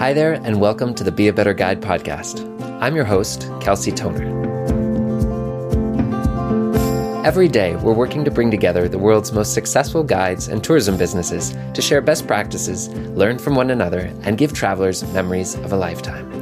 Hi there, and welcome to the Be a Better Guide podcast. I'm your host, Kelsey Tonner. Every day, we're working to bring together the world's most successful guides and tourism businesses to share best practices, learn from one another, and give travelers memories of a lifetime.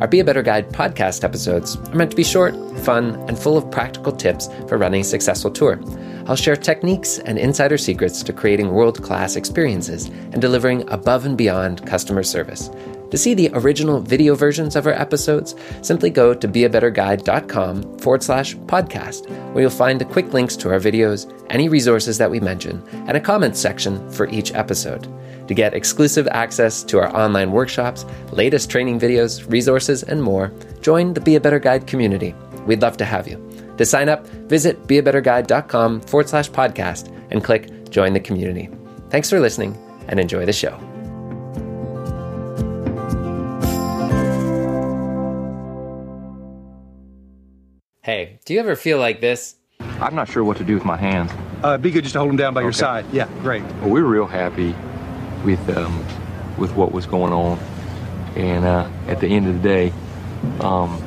Our Be a Better Guide podcast episodes are meant to be short, fun, and full of practical tips for running a successful tour. I'll share techniques and insider secrets to creating world class experiences and delivering above and beyond customer service. To see the original video versions of our episodes, simply go to beabetterguide.com forward slash podcast, where you'll find the quick links to our videos, any resources that we mention, and a comments section for each episode. To get exclusive access to our online workshops, latest training videos, resources, and more, join the Be a Better Guide community. We'd love to have you. To sign up, visit beabetterguide.com forward slash podcast and click join the community. Thanks for listening and enjoy the show. Hey, do you ever feel like this? I'm not sure what to do with my hands. Uh, it'd be good just to hold them down by your side. Yeah, great. Well, we were real happy with um, with what was going on, and uh, at the end of the day, um,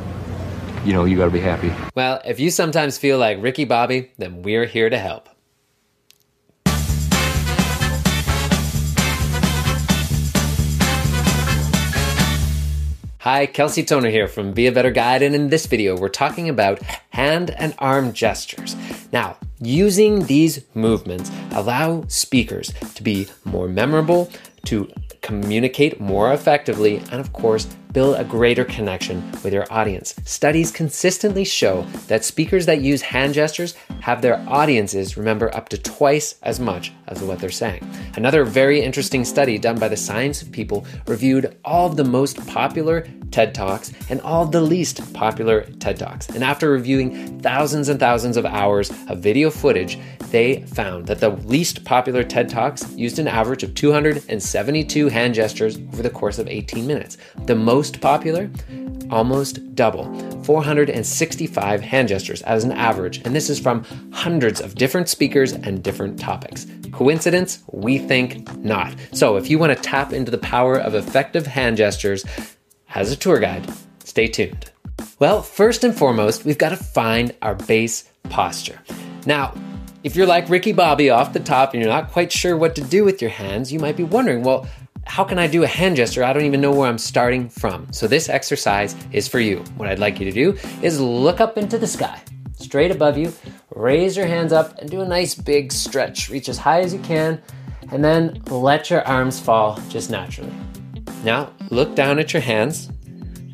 you know, you got to be happy. Well, if you sometimes feel like Ricky Bobby, then we're here to help. Hi, Kelsey Tonner here from Be a Better Guide, and in this video, we're talking about hand and arm gestures. Now, using these movements allow speakers to be more memorable, to communicate more effectively, and of course, build a greater connection with your audience. Studies consistently show that speakers that use hand gestures have their audiences remember up to twice as much as what they're saying. Another very interesting study done by the Science of People reviewed all of the most popular TED Talks and all the least popular TED Talks. And after reviewing thousands and thousands of hours of video footage, they found that the least popular TED Talks used an average of 272 hand gestures over the course of 18 minutes. The most popular, almost double 465 hand gestures as an average, and this is from hundreds of different speakers and different topics. Coincidence? We think not. So, if you want to tap into the power of effective hand gestures as a tour guide, stay tuned. Well, first and foremost, we've got to find our base posture. Now, if you're like Ricky Bobby off the top and you're not quite sure what to do with your hands, you might be wondering, well, how can I do a hand gesture? I don't even know where I'm starting from. So, this exercise is for you. What I'd like you to do is look up into the sky, straight above you, raise your hands up, and do a nice big stretch. Reach as high as you can, and then let your arms fall just naturally. Now, look down at your hands,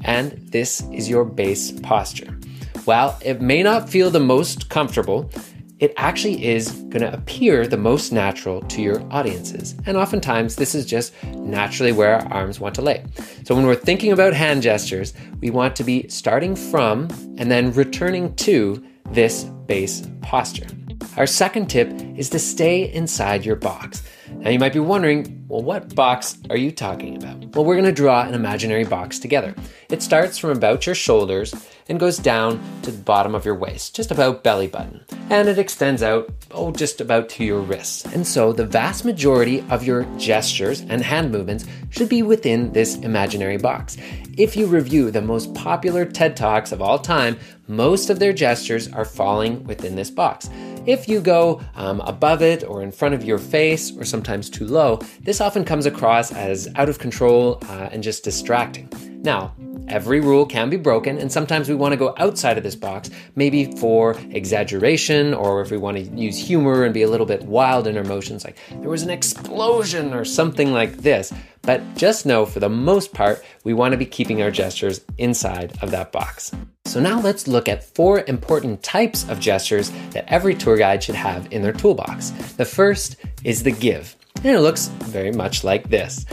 and this is your base posture. While it may not feel the most comfortable, it actually is going to appear the most natural to your audiences. And oftentimes, this is just naturally where our arms want to lay. So, when we're thinking about hand gestures, we want to be starting from and then returning to this base posture. Our second tip is to stay inside your box. Now, you might be wondering, well, what box are you talking about? Well, we're going to draw an imaginary box together. It starts from about your shoulders and goes down to the bottom of your waist, just about belly button. And it extends out, oh, just about to your wrists. And so the vast majority of your gestures and hand movements should be within this imaginary box. If you review the most popular TED Talks of all time, most of their gestures are falling within this box. If you go um, above it or in front of your face or sometimes too low, this often comes across as out of control uh, and just distracting. Now, every rule can be broken, and sometimes we want to go outside of this box, maybe for exaggeration or if we want to use humor and be a little bit wild in our motions, like there was an explosion or something like this. But just know for the most part, we want to be keeping our gestures inside of that box. So now let's look at four important types of gestures that every tour guide should have in their toolbox. The first is the give, and it looks very much like this.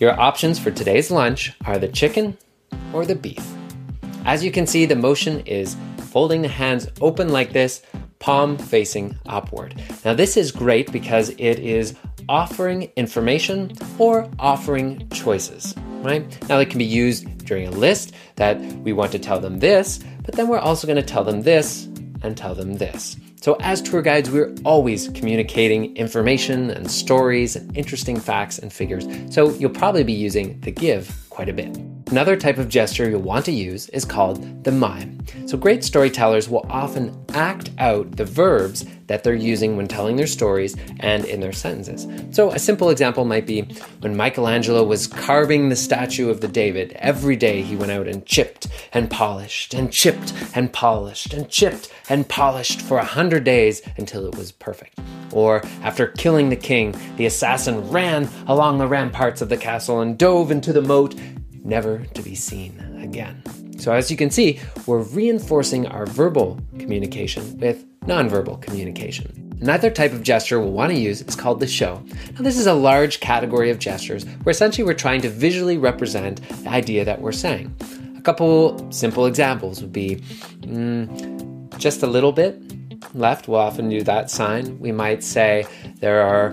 Your options for today's lunch are the chicken or the beef. As you can see, the motion is folding the hands open like this, palm facing upward. Now, this is great because it is offering information or offering choices, right? Now, it can be used during a list that we want to tell them this, but then we're also going to tell them this and tell them this. So, as tour guides, we're always communicating information and stories and interesting facts and figures. So, you'll probably be using the give quite a bit. Another type of gesture you'll want to use is called the mime. So, great storytellers will often act out the verbs that they're using when telling their stories and in their sentences. So, a simple example might be when Michelangelo was carving the statue of the David, every day he went out and chipped and polished and chipped and polished and chipped and polished for a hundred days until it was perfect. Or after killing the king, the assassin ran along the ramparts of the castle and dove into the moat never to be seen again. So, as you can see, we're reinforcing our verbal communication with nonverbal communication. Another type of gesture we'll want to use is called the show. Now, this is a large category of gestures where essentially we're trying to visually represent the idea that we're saying. A couple simple examples would be mm, just a little bit left. We'll often do that sign. We might say there are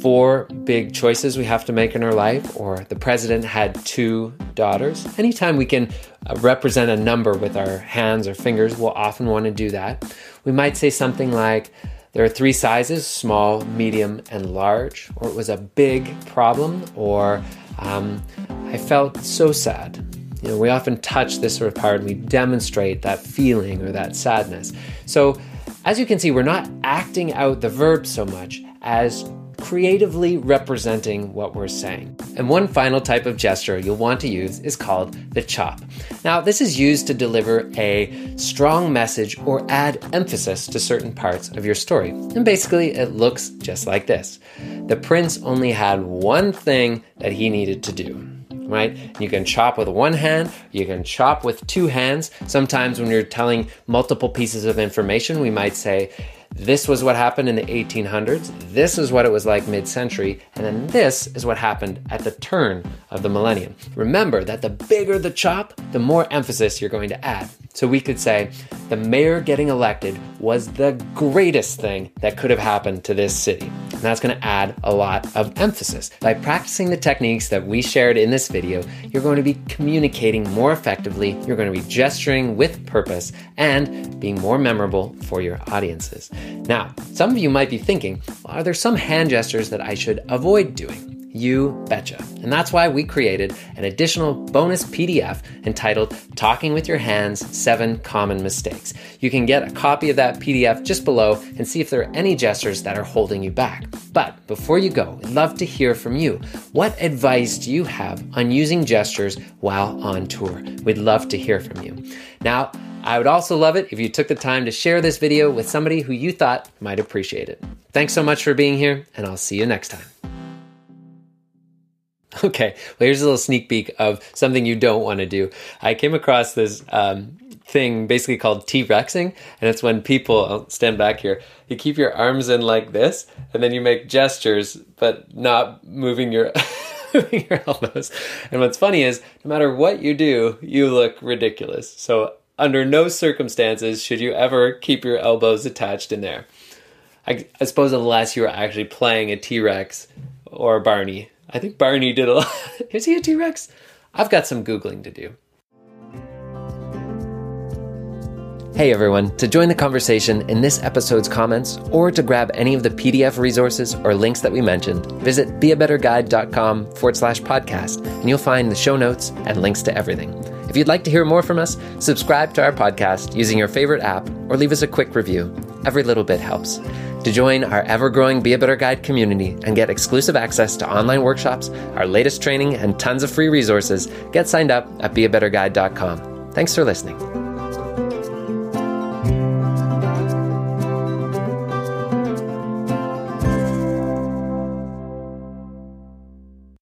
four big choices we have to make in our life, or the president had two daughters. Anytime we can uh, represent a number with our hands or fingers, we'll often want to do that. We might say something like, there are three sizes small, medium, and large, or it was a big problem, or um, I felt so sad. You know, we often touch this sort of part and we demonstrate that feeling or that sadness. So, as you can see, we're not acting out the verb so much as creatively representing what we're saying. And one final type of gesture you'll want to use is called the chop. Now, this is used to deliver a strong message or add emphasis to certain parts of your story. And basically, it looks just like this The prince only had one thing that he needed to do right? You can chop with one hand, you can chop with two hands. Sometimes when you're telling multiple pieces of information, we might say, this was what happened in the 1800s, this is what it was like mid century, and then this is what happened at the turn of the millennium. Remember that the bigger the chop, the more emphasis you're going to add. So we could say, the mayor getting elected was the greatest thing that could have happened to this city. And that's going to add a lot of emphasis. By practicing the techniques that we shared in this video, you're going to be communicating more effectively, you're going to be gesturing with purpose, and being more memorable for your audiences. Now, some of you might be thinking, well, are there some hand gestures that I should avoid doing? You betcha. And that's why we created an additional bonus PDF entitled Talking with Your Hands Seven Common Mistakes. You can get a copy of that PDF just below and see if there are any gestures that are holding you back. But before you go, we'd love to hear from you. What advice do you have on using gestures while on tour? We'd love to hear from you. Now, I would also love it if you took the time to share this video with somebody who you thought might appreciate it. Thanks so much for being here, and I'll see you next time. Okay, well, here's a little sneak peek of something you don't want to do. I came across this um, thing basically called T Rexing, and it's when people, I'll stand back here, you keep your arms in like this, and then you make gestures, but not moving your. your elbows. And what's funny is, no matter what you do, you look ridiculous. So, under no circumstances should you ever keep your elbows attached in there. I, I suppose, unless you're actually playing a T Rex or Barney I think Barney did a lot. Is he a T Rex? I've got some Googling to do. Hey everyone, to join the conversation in this episode's comments or to grab any of the PDF resources or links that we mentioned, visit beabetterguide.com forward slash podcast and you'll find the show notes and links to everything. If you'd like to hear more from us, subscribe to our podcast using your favorite app or leave us a quick review. Every little bit helps. To join our ever growing Be a Better Guide community and get exclusive access to online workshops, our latest training, and tons of free resources, get signed up at beabetterguide.com. Thanks for listening.